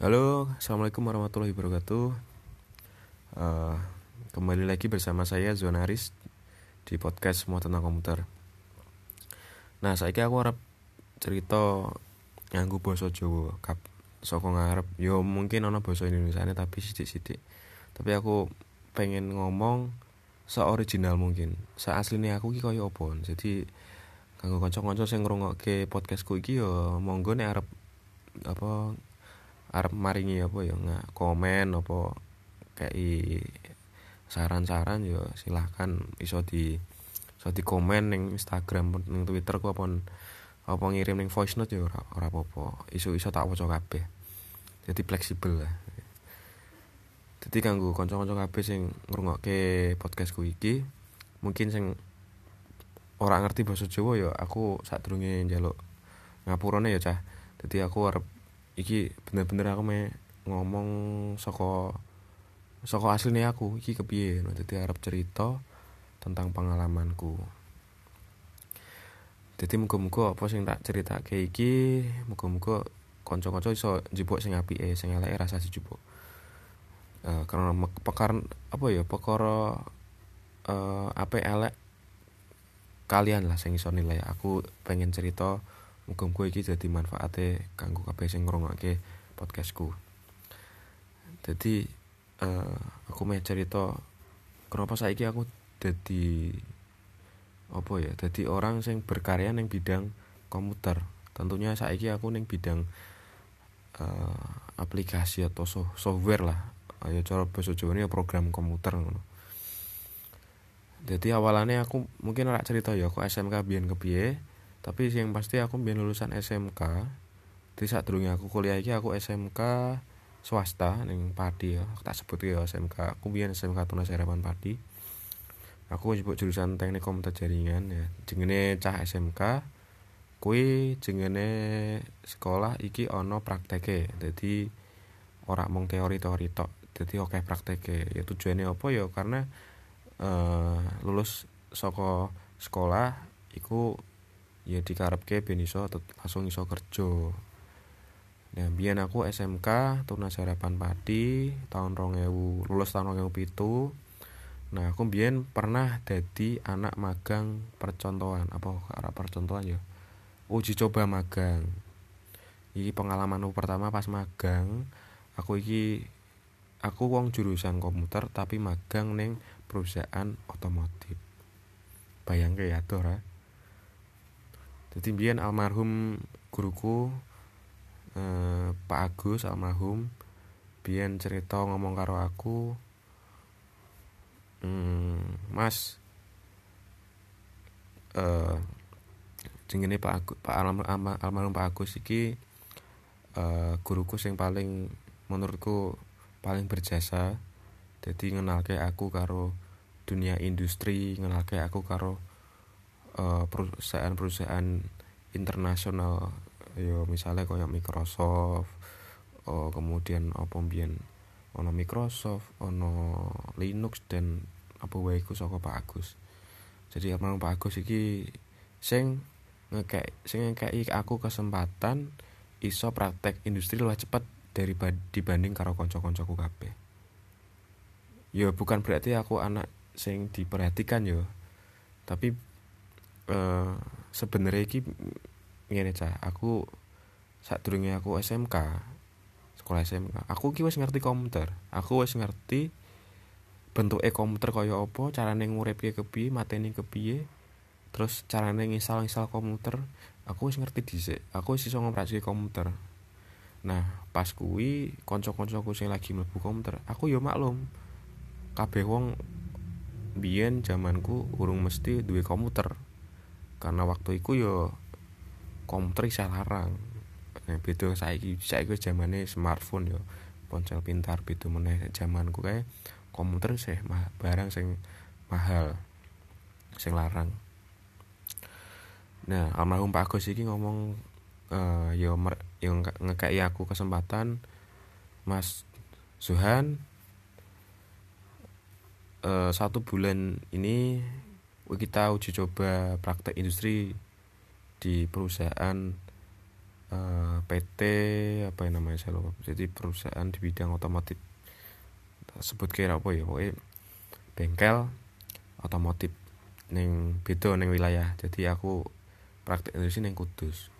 Halo, assalamualaikum warahmatullahi wabarakatuh. Uh, kembali lagi bersama saya Zonaris di podcast semua tentang komputer. Nah, saya aku harap cerita nganggu bahasa Jawa kap saka ngarep yo mungkin ana Indonesia tapi sithik-sithik. Tapi aku pengen ngomong seoriginal mungkin. Seasline aku ki koyo apa. Jadi kanggo kanca-kanca sing ngrungokke podcastku iki yo monggo nek arep apa arep maringi apa ya? Nggak komen apa kayak saran-saran ya silahkan iso di iso di komen ning Instagram ning Twitter ku apa apa ngirim ning voice note ya ora ora apa-apa. Iso iso tak waca kabeh. Jadi fleksibel lah. Jadi kanggo kanca-kanca kabeh sing ngrungokke podcastku iki mungkin sing ora ngerti bahasa Jawa ya aku sadurunge njaluk ngapurane ya cah. Jadi aku arep iki bener-bener aku me ngomong saka saka aslinya aku. Iki kepiye? No dadi arep cerita tentang pengalamanku. Jadi muga-muga apa sing tak cerita kayak iki muga-muga kanca-kanca iso njupuk sing apike sing eleke rasa dijupuk uh, karena pekar apa ya perkara uh, apa elek kalian lah sing iso nilai. Aku pengen cerita Muga-muga iki dadi manfaate kanggo kabeh sing ngrungokke podcastku. Jadi uh, aku mau cerita kenapa saiki aku jadi apa ya jadi orang sing berkarya neng bidang komputer. Tentunya saiki aku neng bidang uh, aplikasi atau so software lah. Ayo cara bahasa Jawa ini program komputer jadi awalannya aku mungkin ora cerita ya aku SMK biyen kepiye tapi yang pasti aku biar lulusan SMK di saat dulu aku kuliah iki aku SMK swasta neng Padi ya. Aku tak sebut ya SMK aku biar SMK Tuna Serapan Padi. Aku nyebut jurusan teknik komputer jaringan ya. Jengene cah SMK kui jengene sekolah iki ono prakteke. Jadi ora mong teori-teori tok. Jadi oke okay prakteke. Ya tujuannya apa ya? Karena uh, lulus soko sekolah iku ya dikarepke ben iso langsung iso kerja Nah, biyen aku SMK Tunas Harapan Padi tahun 2000 lulus tahun 2007. Nah, aku biyen pernah jadi anak magang percontohan apa arah percontohan ya. Uji coba magang. Iki pengalamanku pertama pas magang. Aku iki aku wong jurusan komputer tapi magang neng perusahaan otomotif. Bayangke ya, Dora jadi biyen almarhum guruku eh, Pak Agus almarhum biyen cerita ngomong karo aku hmm, Mas eh jenenge Pak Agus Pak almarhum, Pak Agus iki eh, guruku sing paling menurutku paling berjasa. Jadi ngenalke aku karo dunia industri ngenalke aku karo perusahaan-perusahaan internasional. Yo misalnya kayak Microsoft oh, kemudian apa mbiyen? Ono Microsoft ono Linux dan apa wae iku saka Pak Agus. Jadi emang Pak Agus iki sing ngekek sing ngekeki aku kesempatan iso praktek industri lebih cepat dari dibanding karo kanca-kancaku kabeh. Ya bukan berarti aku anak sing diperhatikan yo tapi uh, sebenarnya iki ngene cah. Aku saat durunge aku SMK sekolah SMK aku ki wis ngerti komputer. Aku wis ngerti bentuk e komputer kaya apa carane nguripke kepiye mateni kepiye terus carane nginstal-nginstal komputer. Aku wis ngerti dhisik. Aku wis iso ngoperasi komputer. Nah pas kuwi kanca-kancaku sing lagi mlebu komputer aku yo maklum kabeh wong biyen zamanku urung mesti duwe komputer karena waktu itu yo komputer bisa larang. Nah, beda saiki saiki zamane smartphone yo. Ponsel pintar beda meneh. Zamanku kae komputer sih mah barang sing mahal sing larang. Nah almarhum Pak Agus iki ngomong uh, yo mer, yo ngekai aku kesempatan Mas Zuhan uh, satu bulan ini kita uji coba praktek industri di perusahaan uh, eh, PT apa yang namanya saya lupa. Jadi perusahaan di bidang otomotif. Sebut kira apa ya pokoknya bengkel otomotif. Neng beda neng wilayah. Jadi aku praktek sini neng Kudus.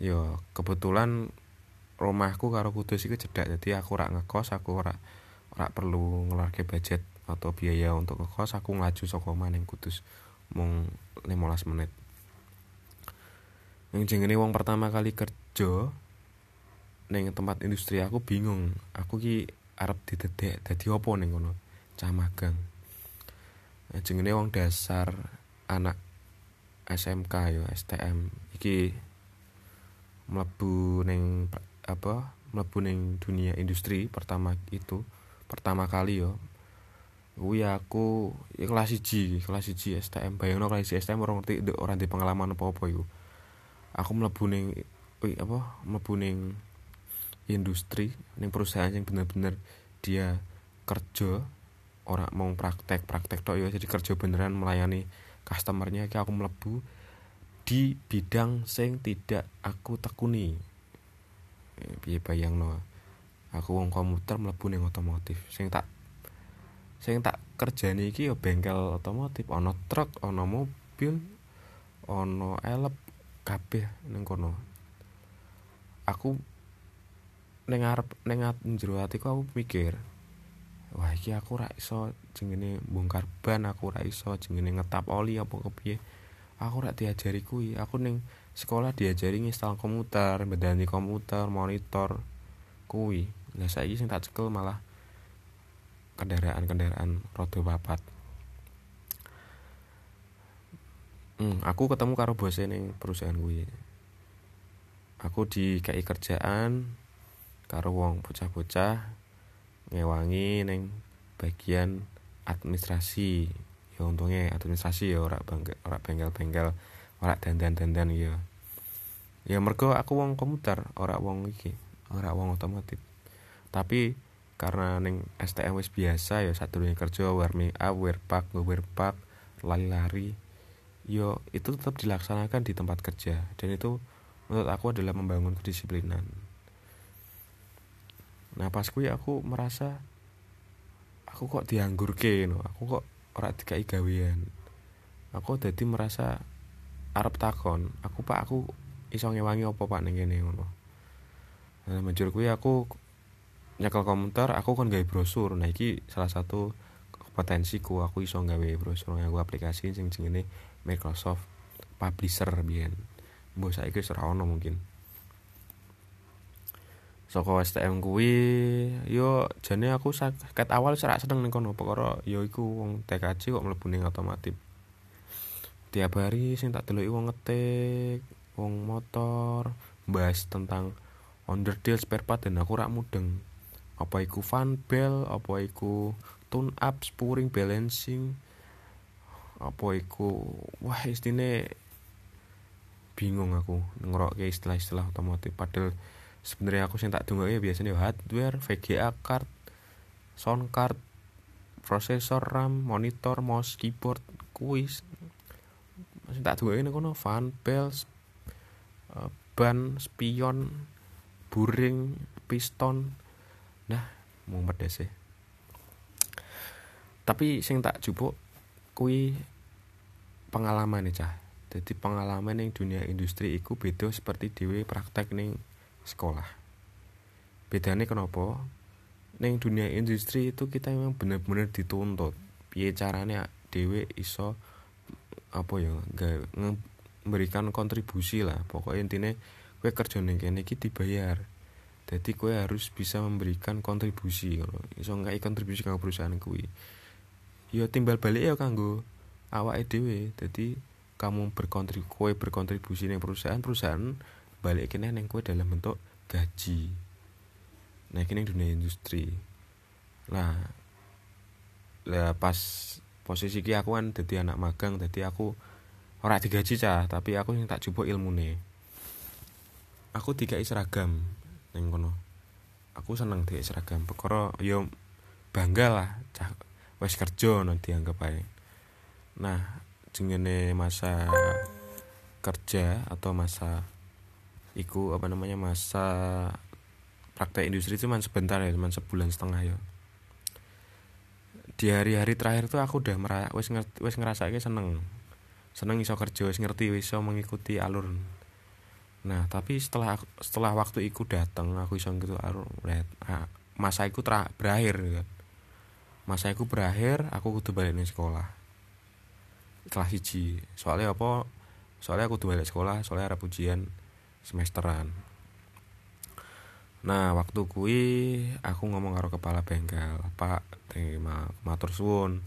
Yo kebetulan rumahku karo Kudus itu cedak jadi aku rak ngekos aku rak rak perlu ngelarke budget atau biaya untuk ngekos aku ngelaju sokoma neng Kudus mung 15 menit. Yang jengene wong pertama kali kerja neng tempat industri aku bingung. Aku ki arep didedek dadi opo neng kono? Cah magang. Jenenge wong dasar anak SMK yo STM iki mlebu ning apa? Mlebu ning dunia industri pertama itu pertama kali yo kuwi aku ya kelas 1 kelas 1 STM bayangno kelas 1 STM orang ngerti orang di pengalaman apa-apa iku. Aku mlebu ning apa mlebu ning industri ning perusahaan yang bener-bener dia kerja orang mau praktek praktek tok ya jadi kerja beneran melayani customernya. Kayak aku melebu di bidang sing tidak aku tekuni. Piye bayang no aku wong komuter melebu ning otomotif sing tak sing tak kerjane iki ya bengkel otomotif. Ana truk ana mobil ana elep kabeh ning kono. Aku ning arep ning jero atiku aku mikir wah iki aku ora iso jengene bongkar ban aku ora iso jengene ngetap oli apa kepiye. Aku ora diajari kuwi. Aku ning sekolah diajari nginstal komputer bedani komputer monitor kuwi. Lah saiki sing tak cekel malah kendaraan-kendaraan roda papat hmm, aku ketemu karo bosnya ning perusahaan kuwi. Aku di KI kerjaan karo wong bocah-bocah ngewangi neng bagian administrasi. Ya untungnya administrasi ya ora bangga ora bengkel-bengkel ora dandan-dandan ya. Ya mergo aku wong komputer ora wong iki ora wong otomotif. Tapi karena neng STM wis biasa ya satu dunia kerja warming up wear pack wear pack lari-lari yo itu tetap dilaksanakan di tempat kerja. Dan itu menurut aku adalah membangun kedisiplinan. Nah pas kuwi aku merasa aku kok dianggurke no aku kok ora dikai gawean. Aku dadi merasa arep takon aku pak aku iso ngewangi apa pak ning kene ngono? Nah menjur kuwi aku nyekel komputer aku kan gawe brosur. Nah iki salah satu potensiku aku iso gawe brosur nganggo aplikasi sing jenenge Microsoft Publisher biyen. Mbok saiki wis ora mungkin. Saka STM kuwi yo jane aku ket awal serak seneng ning kono. Perkara yo iku wong TKJ kok mlebu ning otomotif. Tiap hari sing tak deloki wong ngetik wong motor bahas tentang underdeal spare part dan aku rak mudeng apa iku fan bell apa iku tune up spurring balancing apa iku wah istine bingung aku ngerokke istilah-istilah otomotif. Padahal sebenarnya aku sih tak ya biasanya hardware VGA card sound card prosesor RAM monitor mouse keyboard kuis. Masih tak tunggu ini kono fan bells uh, ban spion buring piston nah mau pedes sih tapi sing tak jupuk kui pengalaman nih cah. Jadi pengalaman yang dunia industri iku beda seperti dewe praktek nih sekolah. Bedanya kenapa? Neng dunia industri itu kita memang benar-benar dituntut. Piye caranya dewe iso apa ya gak memberikan kontribusi lah. Pokoknya intinya kue kerja neng kene dibayar jadi kue harus bisa memberikan kontribusi kalau iso nggak kontribusi kanggo perusahaan kue yo ya timbal balik ya kanggo awak dewe jadi kamu berkontribusi kue berkontribusi neng perusahaan perusahaan balik kene neng kue dalam bentuk gaji. Nah ini dunia industri. Lah lah pas posisi ki aku kan jadi anak magang jadi aku ora digaji cah tapi aku yang tak coba nih aku tiga seragam neng kono. Aku seneng tiga seragam. Perkara yo bangga lah. Cah wes kerja nanti anggap aja nah jengene masa kerja atau masa iku apa namanya masa praktek industri cuma sebentar ya cuma sebulan setengah ya. Di hari-hari terakhir tuh aku udah merasa wes ngerti wes ngerasa seneng. Seneng iso kerja wes ngerti wes iso mengikuti alur nah tapi setelah setelah waktu itu datang aku iso gitu alur masa itu ter berakhir kan. Masa itu berakhir aku kudu balik nih sekolah. Kelas hiji soalnya apa? Soalnya aku tuh balik sekolah soalnya ada ujian semesteran. Nah waktu kui aku ngomong karo kepala bengkel pak terima matur suwun.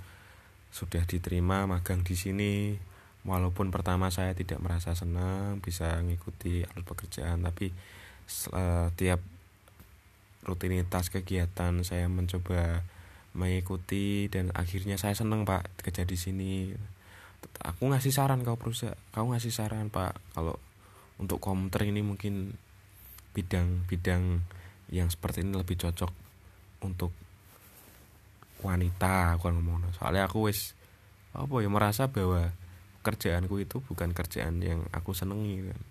Sudah diterima magang di sini walaupun pertama saya tidak merasa senang bisa mengikuti alur pekerjaan tapi setiap rutinitas kegiatan saya mencoba mengikuti dan akhirnya saya senang pak kerja di sini. Aku ngasih saran kau perusahaan kau ngasih saran pak kalau untuk komputer ini mungkin bidang-bidang yang seperti ini lebih cocok untuk wanita aku ngomong. Soalnya aku wis apa ya merasa bahwa kerjaanku itu bukan kerjaan yang aku senengi kan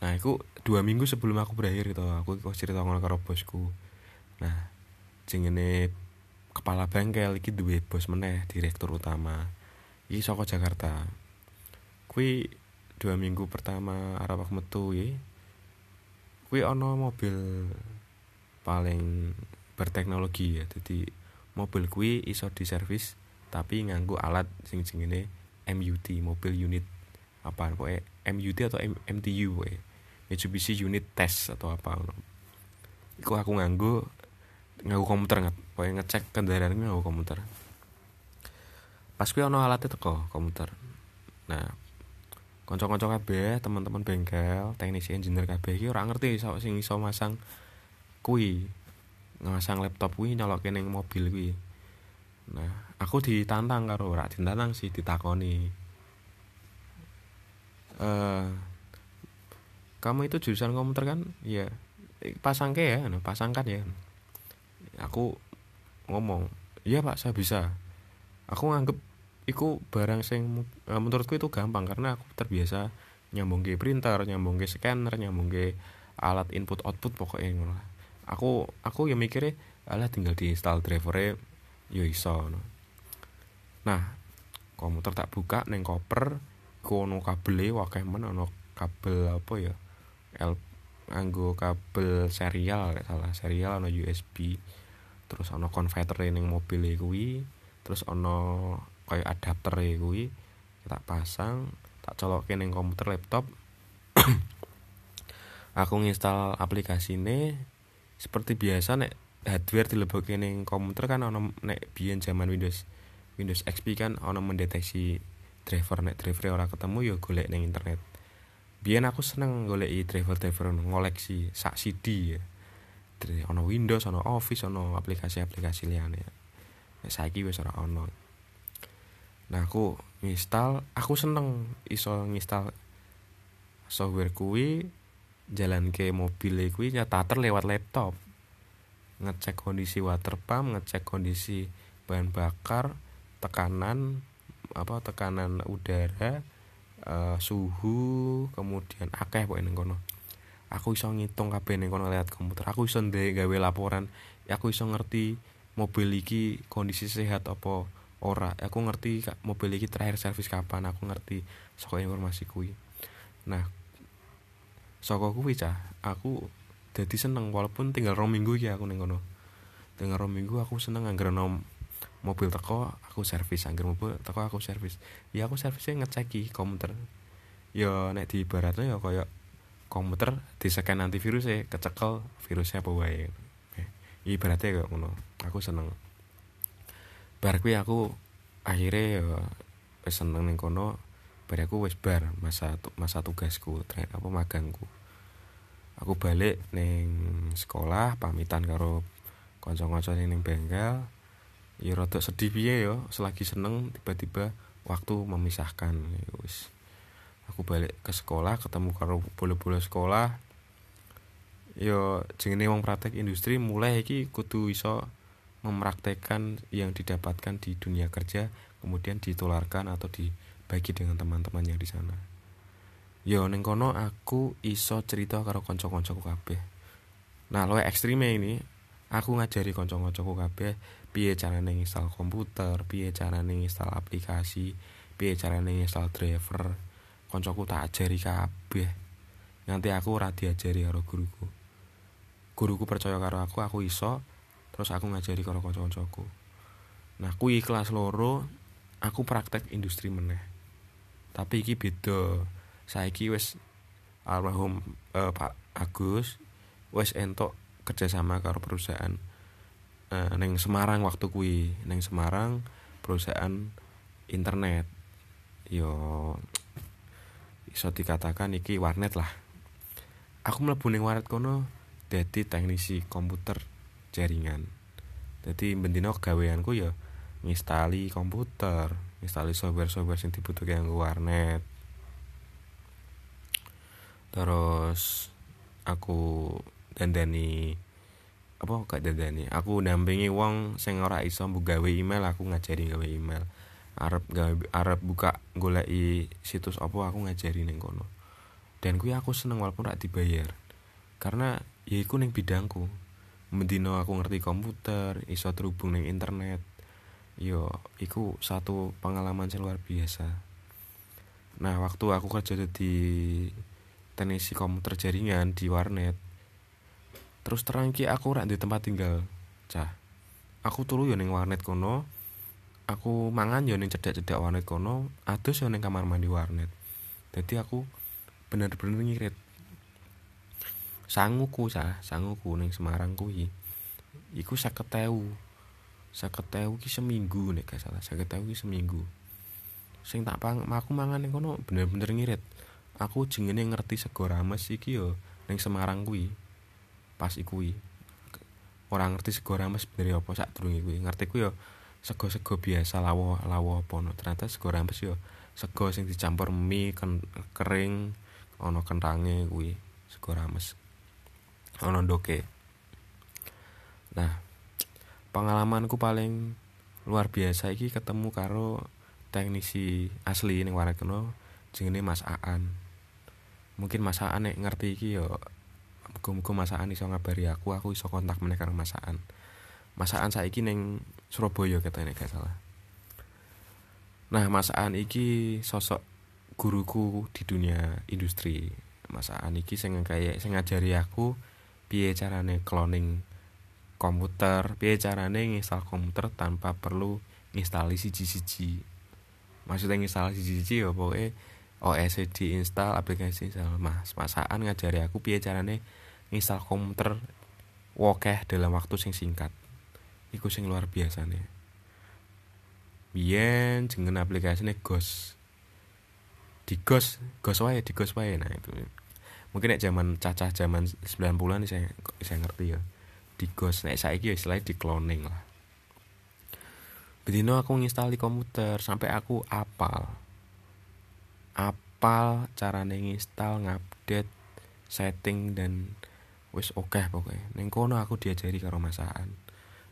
nah itu dua minggu sebelum aku berakhir itu aku kok cerita ngono karo bosku. Nah jengene kepala bengkel iki duwe bos meneh direktur utama. Iki saka Jakarta. Kui dua minggu pertama arep metu ya kuwi ana mobil paling berteknologi ya. Jadi mobil kuwi iso diservis tapi nganggo alat sing jenenge MUT mobil unit apa pokoknya MUT atau M MTU pokoknya. Mitsubishi unit test atau apa iku aku nganggo nganggo komputer nggak pokoknya ngecek kendaraan nganggo komputer. Pas kuwi ana alatnya teko komputer. Nah kanca-kanca kabeh teman-teman bengkel teknisi engineer kabeh iki ora ngerti sing iso masang kuwi. Ngasang laptop kuwi nyolokke ning mobil kuwi. Nah aku ditantang karo ora ditantang sih ditakoni. Uh, kamu itu jurusan komputer kan? Iya. Pasang ke ya pasangkan ya. Aku ngomong iya pak saya bisa. Aku nganggep iku barang sing uh, menurutku itu gampang karena aku terbiasa nyambung ke printer nyambung ke scanner nyambung ke alat input output pokoknya aku aku ya mikirnya alah tinggal diinstal drivernya yo ya iso no. Nah komputer tak buka neng koper kono kabel wakai mana ono kabel apa ya? L anggo kabel serial salah serial ono USB terus ono konverter neng mobil kuwi terus ono kayak adapter gue tak pasang tak colokin yang komputer laptop. Aku nginstal aplikasi ini seperti biasa nek hardware dilebokin yang komputer kan ono nek biyen zaman Windows Windows XP kan ono mendeteksi driver nek driver orang ketemu ya golek neng internet. Biyen aku seneng golek driver-driver ngoleksi sak CD ya. Ono Windows ono Office ono aplikasi-aplikasi liane nek saiki wis ora ono. Nah aku nginstal aku seneng iso nginstal software kuwi jalan ke mobil kuwi nyata lewat laptop. Ngecek kondisi water pump ngecek kondisi bahan bakar tekanan apa tekanan udara uh, suhu kemudian akeh pokoknya kono. Aku iso ngitung kabeh ning kono lewat komputer. Aku iso gawe laporan. Aku iso ngerti mobil iki kondisi sehat apa ora. Aku ngerti mobil ini terakhir servis kapan. Aku ngerti soko informasi kui nah soko kui cah aku jadi seneng walaupun tinggal rom minggu ya aku nengono tinggal rom minggu aku seneng anggar nom mobil teko aku servis anggar mobil teko aku servis. Ya aku servisnya ngeceki komputer. Ya nek di baratnya ya kayak komputer di scan antivirus ya kecekel virusnya apa wae. Ibaratnya kayak ngono aku seneng. Bar kuwi aku akhirnya ya wis seneng ning kono bar aku wis bar masa masa tugasku apa magangku. Aku balik ning sekolah pamitan karo kanca-kanca ning bengkel ya rada sedih piye ya selagi seneng tiba-tiba waktu memisahkan. Ya wis. Aku balik ke sekolah ketemu karo bola-bola sekolah. Yo jenenge wong praktek industri mulai iki kudu iso mempraktekkan yang didapatkan di dunia kerja kemudian ditularkan atau dibagi dengan teman-teman yang di sana. Yo ning kono aku iso cerita karo kanca-kancaku kabeh. Nah luwih ekstreme ini aku ngajari kanca-kancaku kabeh piye carane install komputer? Piye carane install aplikasi? Piye carane install driver? Kancaku tak ajari kabeh. Nganti aku ora diajari karo guruku. Guruku percaya karo aku aku iso terus aku ngajari karo kanca-kancaku. Nah kuwi kelas loro aku praktek industri meneh. Tapi iki beda. Saiki wis almarhum uh, Pak Agus wis entuk kerjasama karo perusahaan uh, neng Semarang waktu kuwi. Neng Semarang perusahaan internet. Yo iso dikatakan iki warnet lah. Aku mlebu ning warnet kono dadi teknisi komputer jaringan. Jadi bendino gaweanku ya ngistali komputer ngistali software-software sing dibutuhke kanggo warnet. Terus aku dandani apa gak dandani aku dampingi wong sing ora iso gawe email aku ngajari gawe email. Arep gawe arep buka goleki situs apa aku ngajari ning kono. Dan kuwi aku seneng walaupun rak dibayar. Karena ya iku ning bidangku. Mendino aku ngerti komputer iso terhubung ning internet. Yo iku satu pengalaman yang luar biasa. Nah waktu aku kerja di teknisi komputer jaringan di warnet terus terang ki aku ora di tempat tinggal. Cah. Aku turu yo warnet kono. Aku mangan yo ning cedek-cedek warnet kono. Adus yo ning kamar mandi warnet. Jadi aku bener-bener ngirit. Sanguku cah. Sanguku ning Semarang kuwi iku seket ewu. Seket ewu ki seminggu nek gak salah. Ewu ki seminggu. Sing tak pang aku mangan ning kono bener-bener ngirit. Aku jengene ngerti sego rames iki yo ning Semarang kuwi pas kuwi ora ngerti sego rames bener apa sak durunge kuwi ngerti ku yo sego-sego biasa lawo lawo apa no ternyata sego rames yo sego sing dicampur mie ken, kering ana kentange kuwi sego rames ana ndoke. Nah pengalamanku paling luar biasa iki ketemu karo teknisi asli ning Warakeno jenenge Mas Aan. Mungkin masaan nek ngerti iki yo muga-muga masaan iso ngabari aku aku iso kontak meneh karo masaan masaan saiki ning Surabaya katanya gak salah. Nah masaan iki sosok guruku di dunia industri. Masaan iki sing kaya sing ngajari aku piye carane cloning komputer piye carane nginstal komputer tanpa perlu instalasi siji-siji. Maksudnya nginstal siji-siji ya pokoknya OS diinstal aplikasi mas masaan ngajari aku piye carane install komputer wokeh dalam waktu sing singkat. Iku sing luar biasa nih biyen jengen aplikasinya ghost. Di ghost ghost wae di ghost wae. Nah itu. Mungkin nek zaman cacah zaman 90-an saya saya ngerti ya. Di ghost. Nek saiki ya istilahnya di cloning lah. Bedino aku nginstal di komputer sampai aku apal apal carane nginstal ngupdate setting dan wis oke okay pokoknya neng kono aku diajari karo masaan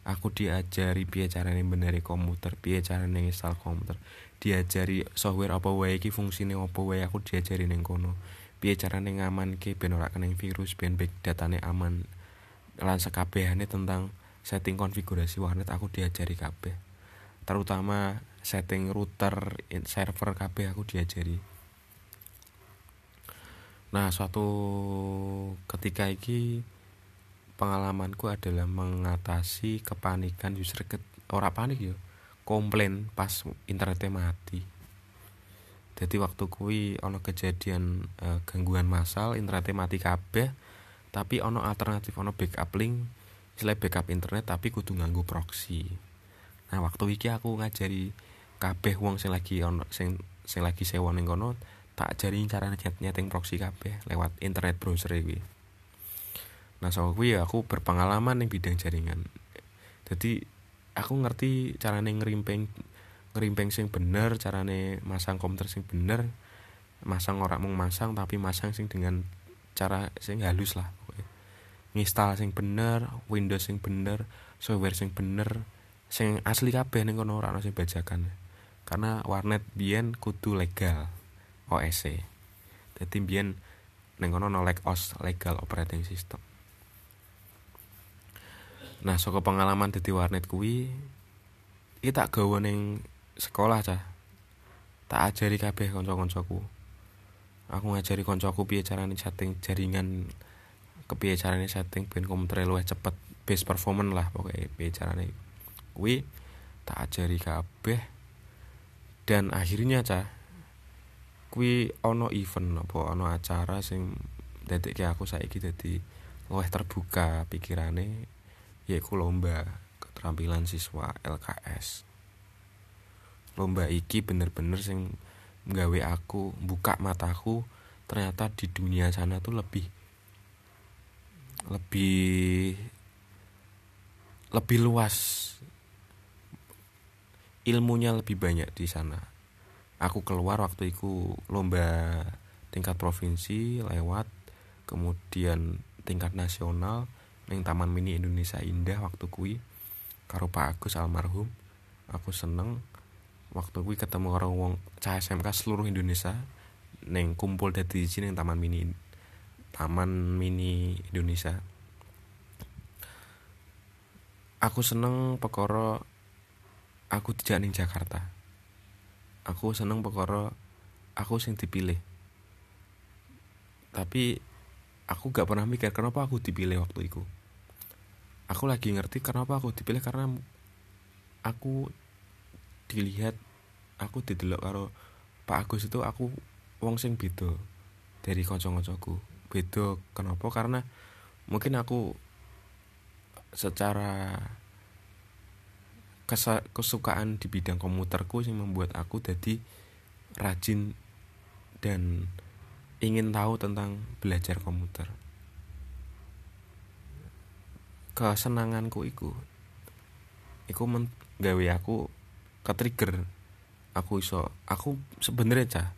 aku diajari piye carane beneri komputer piye carane nginstal komputer. Diajari software apa wae iki fungsine apa wae aku diajari neng kono. Piye carane ngamanke ben ora kena virus ben back datane aman. Lan sekabehane tentang setting konfigurasi warnet aku diajari kabeh. Terutama setting router server kabeh aku diajari. Nah, suatu ketika iki pengalamanku adalah mengatasi kepanikan user ke ora panik yo komplain pas internetnya mati. Jadi waktu kui ono kejadian e, gangguan massal internetnya mati kabeh tapi ono alternatif ono backup link istilah backup internet tapi kudu nganggo proxy. Nah waktu iki aku ngajari kabeh wong sing lagi ono sing sing lagi sewa ning kono tak ajari cara nyeting proxy kabeh lewat internet browser iki. Nah, so kuwi aku berpengalaman ning bidang jaringan. Jadi aku ngerti carane ngerimpeng ngerimpeng sing bener, carane masang komputer sing bener, masang ora mung masang tapi masang sing dengan cara sing halus lah. Nginstal sing bener, Windows sing bener, software sing bener, sing asli kabeh ning kono ora ono sing bajakan. Karena warnet biyen kudu legal. OSC dadi mbiyen ning kono no OS legal operating system. Nah saka pengalaman dadi warnet kuwi iki tak gawa ning sekolah cah. Tak ajari kabeh kanca-kancaku. Aku ngajari kancaku piye carane setting jaringan kepiye carane setting ben komputer luwih cepet. Base performance lah pokoknya piye carane. Kuwi tak ajari kabeh dan akhirnya cah kuwi ono event apa ono acara sing dadekke aku saiki dadi luwih terbuka pikirane yaiku lomba keterampilan siswa LKS lomba iki bener-bener sing nggawe aku buka mataku ternyata di dunia sana tuh lebih lebih lebih luas ilmunya lebih banyak di sana. Aku keluar waktu itu lomba tingkat provinsi lewat kemudian tingkat nasional ning Taman Mini Indonesia Indah waktu kui karo Pak Agus almarhum. Aku seneng waktu kui ketemu karo wong cah SMK seluruh Indonesia neng kumpul dadi sini neng Taman Mini Taman Mini Indonesia. Aku seneng pekoro aku tidak ning Jakarta. Aku seneng pekoro aku sing dipilih. Tapi aku gak pernah mikir kenapa aku dipilih waktu itu. Aku lagi ngerti kenapa aku dipilih karena aku dilihat aku didelok karo Pak Agus itu aku wong sing beda dari kanca-kancaku. Beda kenapa? Karena mungkin aku secara kesukaan di bidang komputerku yang membuat aku jadi rajin dan ingin tahu tentang belajar komputer. Kesenanganku iku iku gawe aku ke trigger aku iso aku sebenarnya cah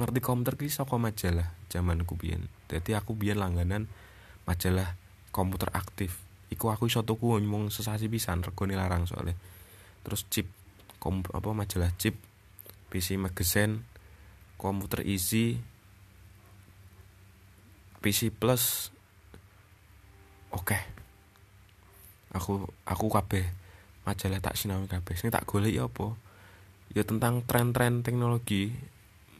ngerti komputer ki saka majalah zamanku biyen. Dadi aku biyen langganan majalah komputer aktif. Iku aku iso tuku ngomong sesasi pisan regane larang soalnya terus chip kom apa majalah chip PC magazine komputer isi PC plus. Oke. Okay. aku aku kabeh majalah tak sinau kabeh. Sing tak golek ya apa? Ya tentang tren-tren teknologi.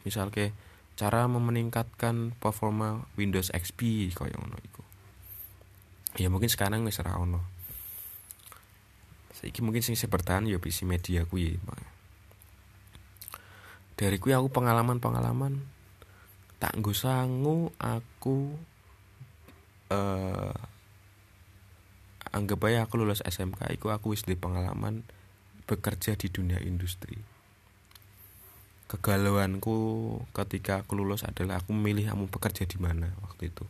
Misal ke cara meningkatkan performa Windows XP kaya ngono iku. Ya mungkin sekarang wis ora ono saiki mungkin sing bertahan ya PC media kuwi dari kuwi aku pengalaman-pengalaman tak nggo sangu aku eh anggap aja aku lulus SMK iku aku wis di pengalaman bekerja di dunia industri. Kegalauanku ketika aku lulus adalah aku memilih kamu bekerja di mana waktu itu.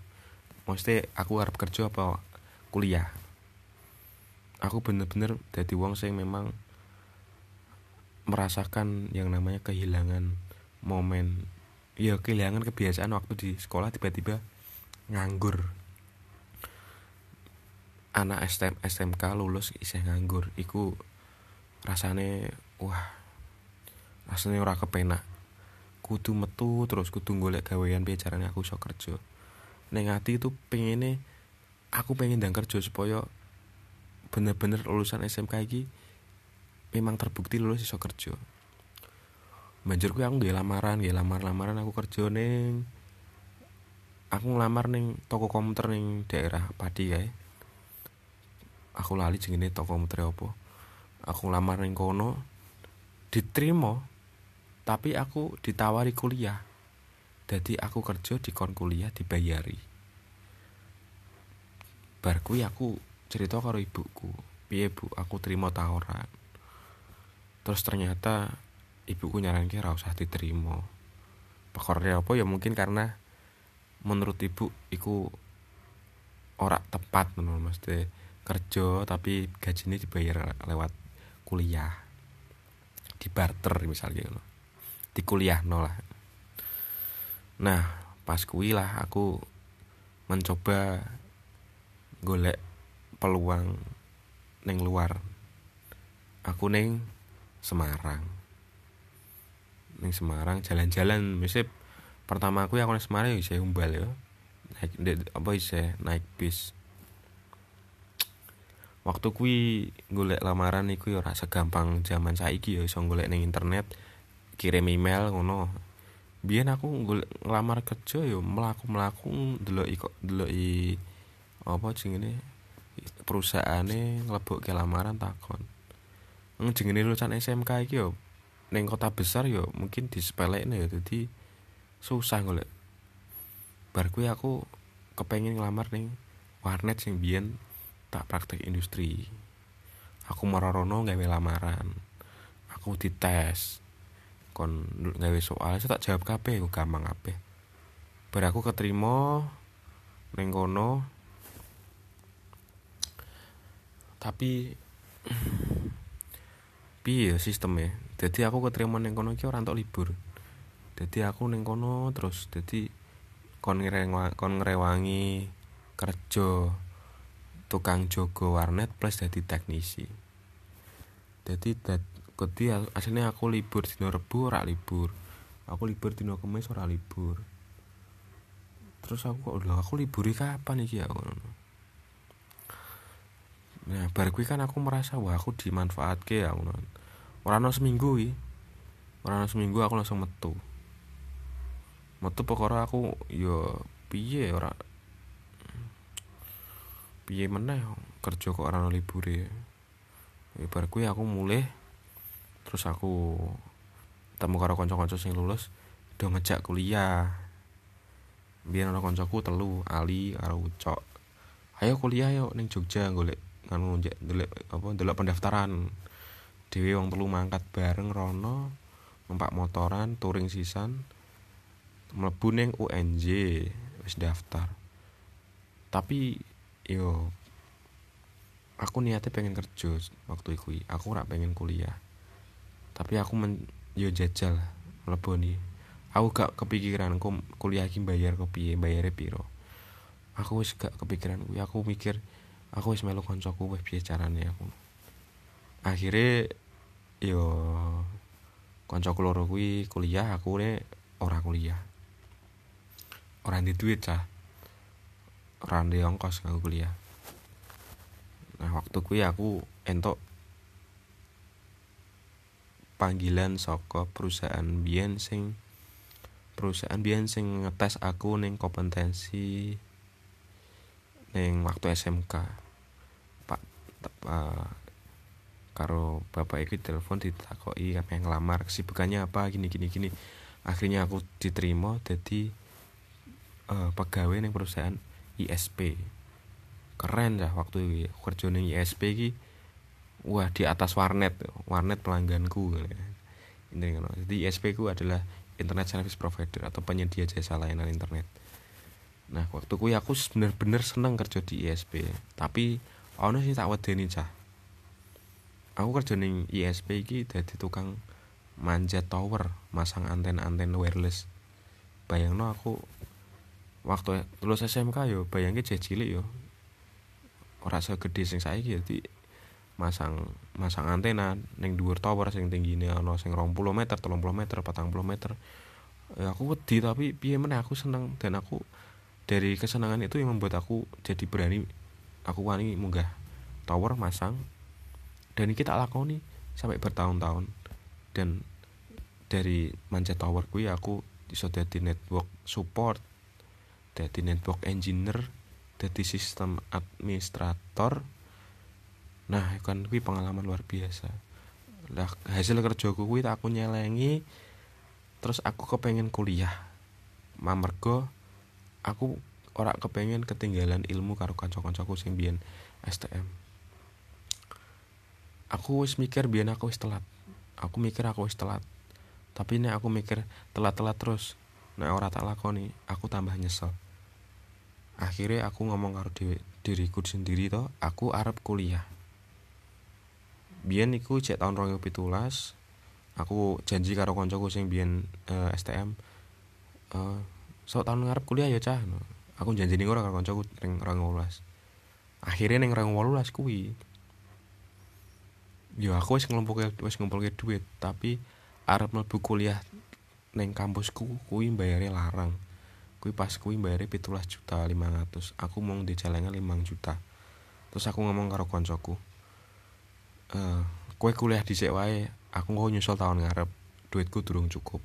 Maksudnya aku harap kerja apa kuliah aku bener-bener jadi wong sing memang merasakan yang namanya kehilangan momen. Ya kehilangan kebiasaan waktu di sekolah tiba-tiba nganggur. Anak STM SMK lulus isih nganggur. Iku rasane wah rasane ora kepenak. Kudu metu terus kudu golek gawean piye carane aku iso kerja. Ning ati itu pengene aku pengen ndang kerja supaya bener-bener lulusan SMK iki memang terbukti lulus iso kerja. Banjur aku nggih lamaran nggih lamar-lamaran aku kerja ning aku ngelamar ning toko komputer ning daerah Padi kae. Aku lali jenenge toko mutre apa? Aku lamar ning kono diterima tapi aku ditawari kuliah. Jadi aku kerja di kon kuliah dibayari. Bar kuwi aku cerita karo ibuku. Piye bu? Aku terima tawaran. Terus ternyata ibuku nyaranke ora usah diterima. Pekornya apa? Ya mungkin karena menurut ibu iku ora tepat menurut mesti kerja tapi gajinya dibayar lewat kuliah. Di barter misalnya gitu di kuliah no lah. Nah pas kui lah aku mencoba golek peluang neng luar. Aku neng Semarang. Neng Semarang jalan-jalan. Misip pertama aku aku Semarang ya umbal ya. Naik apa isih naik bis. Waktu kui golek lamaran iku ya ora segampang zaman saiki ya iso golek ning internet kirim email ngono. Biyen aku golek ngelamar kerja ya mlaku-mlaku delok kok delok apa jenenge perusahaane nglebokke lamaran takon. Jenenge lulusan SMK iki yo kota besar yo mungkin disepelekne ya dadi susah golek. Bar kuwi aku kepengin ngelamar ning warnet sing biyen tak praktek industri. Aku marorono gawe lamaran aku dites kon gawe soal saya tak jawab kabeh gampang kabeh. Bar aku keterima ning kono tapi piye ya sistemnya jadi aku keterima ning kono iki ora libur. Jadi aku ning kono terus jadi kon ngrewang kon ngrewangi kerja tukang jogo warnet plus jadi teknisi. Jadi dat kodi aslinya aku libur dino rebu ora libur. Aku libur dino kemis ora libur. Terus aku udah aku liburi kapan iki ya nah bar kan aku merasa wah aku dimanfaatke ya ngono. Ora seminggu iki ora seminggu aku langsung metu. Metu pokoknya aku yo piye ora? Piye meneh kerja kok ora libur ya bar aku mulai terus aku temu karo kanca-kanca sing lulus do ngejak kuliah. Biar ana kancaku telu Ali karo Ucok. Ayo kuliah yuk ning Jogja golek kan delok apa delok pendaftaran. Dhewe wong telu mangkat bareng rono numpak motoran touring sisan mlebu ning UNJ wis daftar. Tapi yo aku niatnya pengen kerja waktu itu aku ora pengen kuliah. Tapi aku men yo jajal mlebu nih aku gak kepikiran aku kuliah iki bayar kopi bayar piro. Aku wis gak kepikiran aku mikir aku wis melu kancaku wis piye carane aku. Akhirnya yo kancaku loro kuwi kuliah aku ne ora kuliah. Ora di duit cah. Ora di ongkos kanggo kuliah. Nah waktu kuwi aku entok panggilan saka perusahaan biyen sing perusahaan biyen sing ngetes aku ning kompetensi ning waktu SMK uh, karo bapak iki telepon ditakoki apa yang ngelamar kesibukannya apa gini gini gini. Akhirnya aku diterima jadi uh, pegawai ning perusahaan ISP keren ya waktu kerja ISP iki wah di atas warnet warnet pelangganku ini jadi ISP ku adalah internet service provider atau penyedia jasa layanan internet. Nah waktu ku aku bener-bener seneng kerja di ISP tapi ono sih tak wedeni cah. Aku kerja ning ISP iki dadi tukang manjat tower masang anten-anten wireless. Bayangno aku waktu lulus SMK yo bayangke cilik yo. Ora segede sing saiki jadi masang masang antena ning dhuwur tower sing tinggine ana sing 20 meter 30 meter 40 meter. Ya aku wedi tapi piye meneh aku seneng. Dan aku dari kesenangan itu yang membuat aku jadi berani aku wani munggah tower masang dan kita lakoni sampai bertahun-tahun. Dan dari manjat tower kuwi aku iso dadi network support dadi network engineer dadi sistem administrator. Nah kan kuwi pengalaman luar biasa. Lah hasil kerjaku kuwi aku nyelengi terus aku kepengen kuliah. Mamergo aku ora kepengen ketinggalan ilmu karo kanca-kancaku sing biyen STM aku wis mikir biyen aku wis telat. Aku mikir aku wis telat. Tapi ini aku mikir telat-telat terus nah ora tak lakoni aku tambah nyesel. Akhirnya aku ngomong karo diriku sendiri toh aku arep kuliah. Biyen iku cek tahun 2017 aku janji karo koncoku sing biyen uh, eh, STM uh, eh, so tahun ngarep kuliah ya cah. Aku janji ning ora karo koncoku ning 2018 akhirnya ning 2018 kuwi. Yo aku wis nglumpuke wis ngumpulke duit tapi arep mlebu kuliah neng kampusku kuwi bayare larang. Kuwi pas kuwi bayare pitulas juta lima ratus. Aku mau di celengan limang juta. Terus aku ngomong karo koncoku uh, kue kuliah di wae aku mau nyusul tahun ngarep. Duitku durung cukup.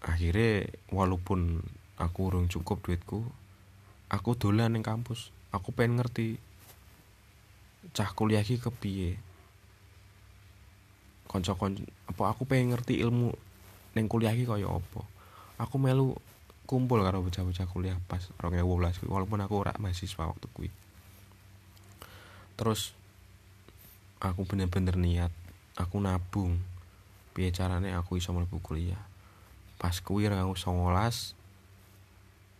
Akhirnya walaupun aku urung cukup duitku. Aku dolan ning kampus. Aku pengen ngerti cah kuliah ki kepiye? Konco-konco apa aku pengen ngerti ilmu neng kuliah ki kaya apa? Aku melu kumpul karo bocah-bocah kuliah pas 2012 walaupun aku ora mahasiswa waktu kuwi. Terus aku bener-bener niat aku nabung. Piye carane aku iso mlebu kuliah? Pas kuwi aku songolas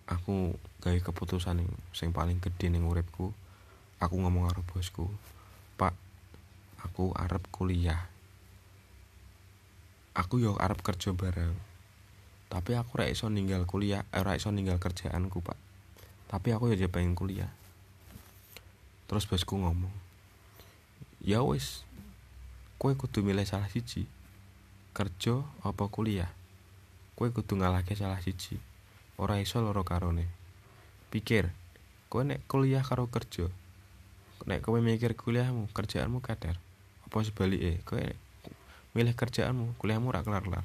aku gawe keputusan yang sing paling gede ning uripku. Aku ngomong karo bosku pak aku arep kuliah. Aku yo arep kerja bareng tapi aku ora iso ninggal kuliah eh, ora iso ninggal kerjaanku pak. Tapi aku ya pengen kuliah. Terus bosku ngomong ya wis kue kudu milih salah siji kerja apa kuliah? Kue kudu ngalahke salah siji ora iso loro karone. Pikir kowe nek kuliah karo kerja nek kowe mikir kuliahmu kerjaanmu kadar apa sebalike kowe milih kerjaanmu kuliahmu ora kelar-kelar.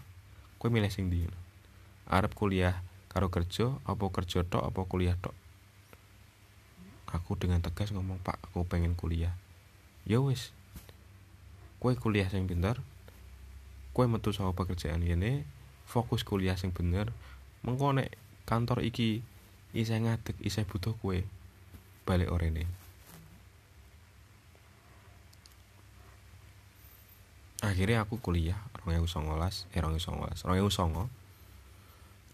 Kowe milih sing ndi arep kuliah karo kerja apa kerja tok apa kuliah tok? Aku dengan tegas ngomong pak aku pengen kuliah. Ya wis. Kowe kuliah sing pinter kowe metu saka pekerjaan ini fokus kuliah sing bener. Mengko nek kantor iki isih ngadeg isih butuh kue. Balik orene. Akhirnya aku kuliah orang yang songolas eh orang yang songolas orang yang songo.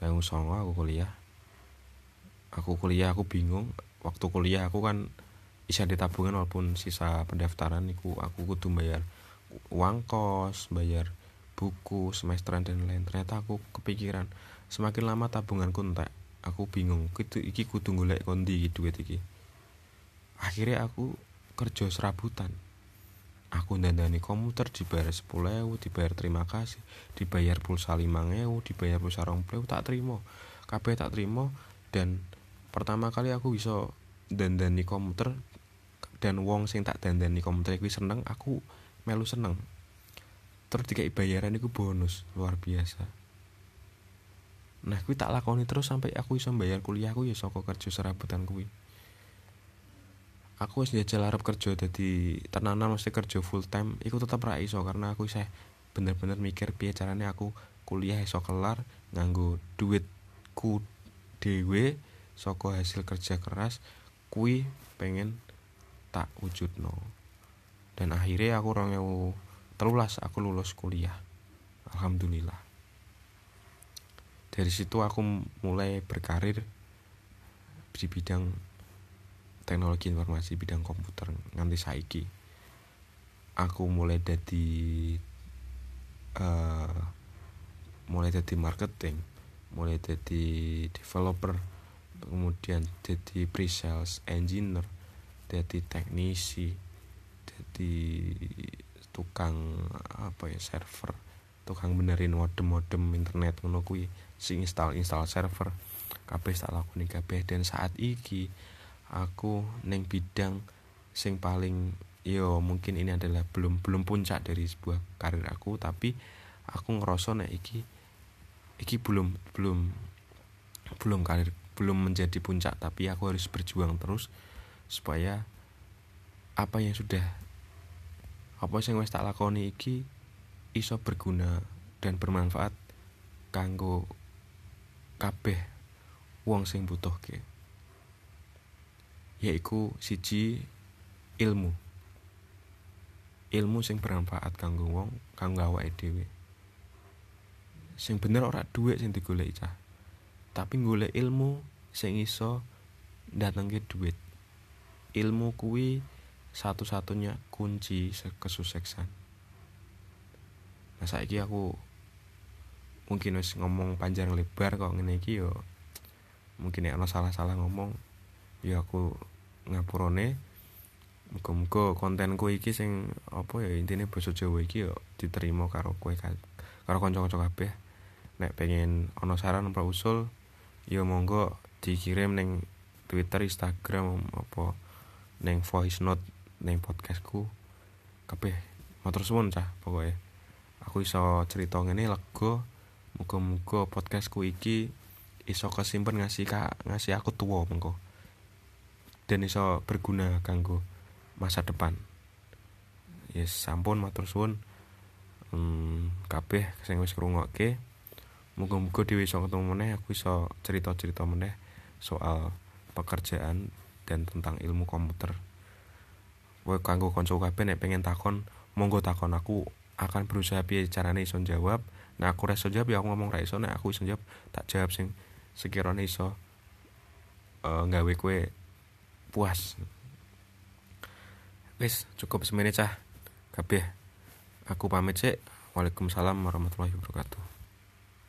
orang yang songo aku kuliah. Aku kuliah aku bingung. Waktu kuliah aku kan bisa ditabungan walaupun sisa pendaftaran aku aku kudu bayar uang kos bayar buku semesteran dan lain ternyata aku kepikiran semakin lama tabunganku entek aku bingung. Itu iki kudu golek kondi duit iki? Akhirnya aku kerja serabutan. Aku dandani komputer dibayar sepuluh ewu dibayar terima kasih dibayar pulsa lima ewu dibayar pulsa rong tak terima. Kabeh tak terima dan pertama kali aku bisa dandani komputer dan wong sing tak dandani komputer iki seneng aku melu seneng. Terus dikai bayaran itu bonus luar biasa nah kuwi tak lakoni terus sampai aku bisa bayar kuliahku ya saka kerja serabutan kuwi. Aku wis njajal arep kerja dadi tenanan mesti kerja full time iku tetep ra iso karena aku isih bener-bener mikir piye carane aku kuliah iso kelar nganggo duitku dhewe saka hasil kerja keras kuwi pengen tak wujudno. Dan akhirnya aku orang yang telulas aku lulus kuliah. Alhamdulillah dari situ aku mulai berkarir di bidang teknologi informasi bidang komputer nganti saiki. Aku mulai dari uh, eh, mulai dari marketing mulai dari developer kemudian jadi pre-sales engineer jadi teknisi jadi tukang apa ya server tukang benerin modem-modem internet ngono kuwi sing install install server. Kabeh tak lakoni kabeh. Dan saat iki aku neng bidang sing paling yo mungkin ini adalah belum belum puncak dari sebuah karir aku tapi aku ngerasa nek iki iki belum belum belum karir belum menjadi puncak. Tapi aku harus berjuang terus supaya apa yang sudah apa sing wis tak lakoni iki iso berguna dan bermanfaat kanggo kabeh wong sing butuhke yaiku siji ilmu. Ilmu sing bermanfaat kanggo wong kanggo awake dhewe. Sing bener ora dhuwit sing digoleki cah tapi golek ilmu sing iso datengke duit. Ilmu kuwi satu-satunya kunci kesuksesan nah saiki aku mungkin wis ngomong panjang lebar kok ngene iki yo mungkin ya salah-salah ngomong ya aku ngapurone. Muga-muga kontenku iki sing apa ya intine basa Jawa iki yo diterima karo kowe karo kanca-kanca kabeh. Nek pengen ono saran apa usul ya monggo dikirim ning Twitter, Instagram apa ning voice note ning podcastku. Kabeh matur suwun cah pokoknya aku iso cerita ngene lega. Muga-muga podcastku iki iso kesimpen ngasih kak ngasih aku tua mengko. Dan iso berguna kanggo masa depan. Yes sampun matur suwun. Hmm, kabeh sing wis ngrungokke. Muga-muga dhewe iso ketemu meneh aku iso cerita-cerita meneh soal pekerjaan dan tentang ilmu komputer. Kowe kanggo kanca kabeh nek pengen takon monggo takon aku akan berusaha piye carane iso jawab nah aku iso jawab ya aku ngomong ra nek aku iso jawab tak jawab sing sekiranya iso uh, nggawe kue puas. Wis cukup semene cah. Kabeh. Aku pamit sih Waalaikumsalam warahmatullahi wabarakatuh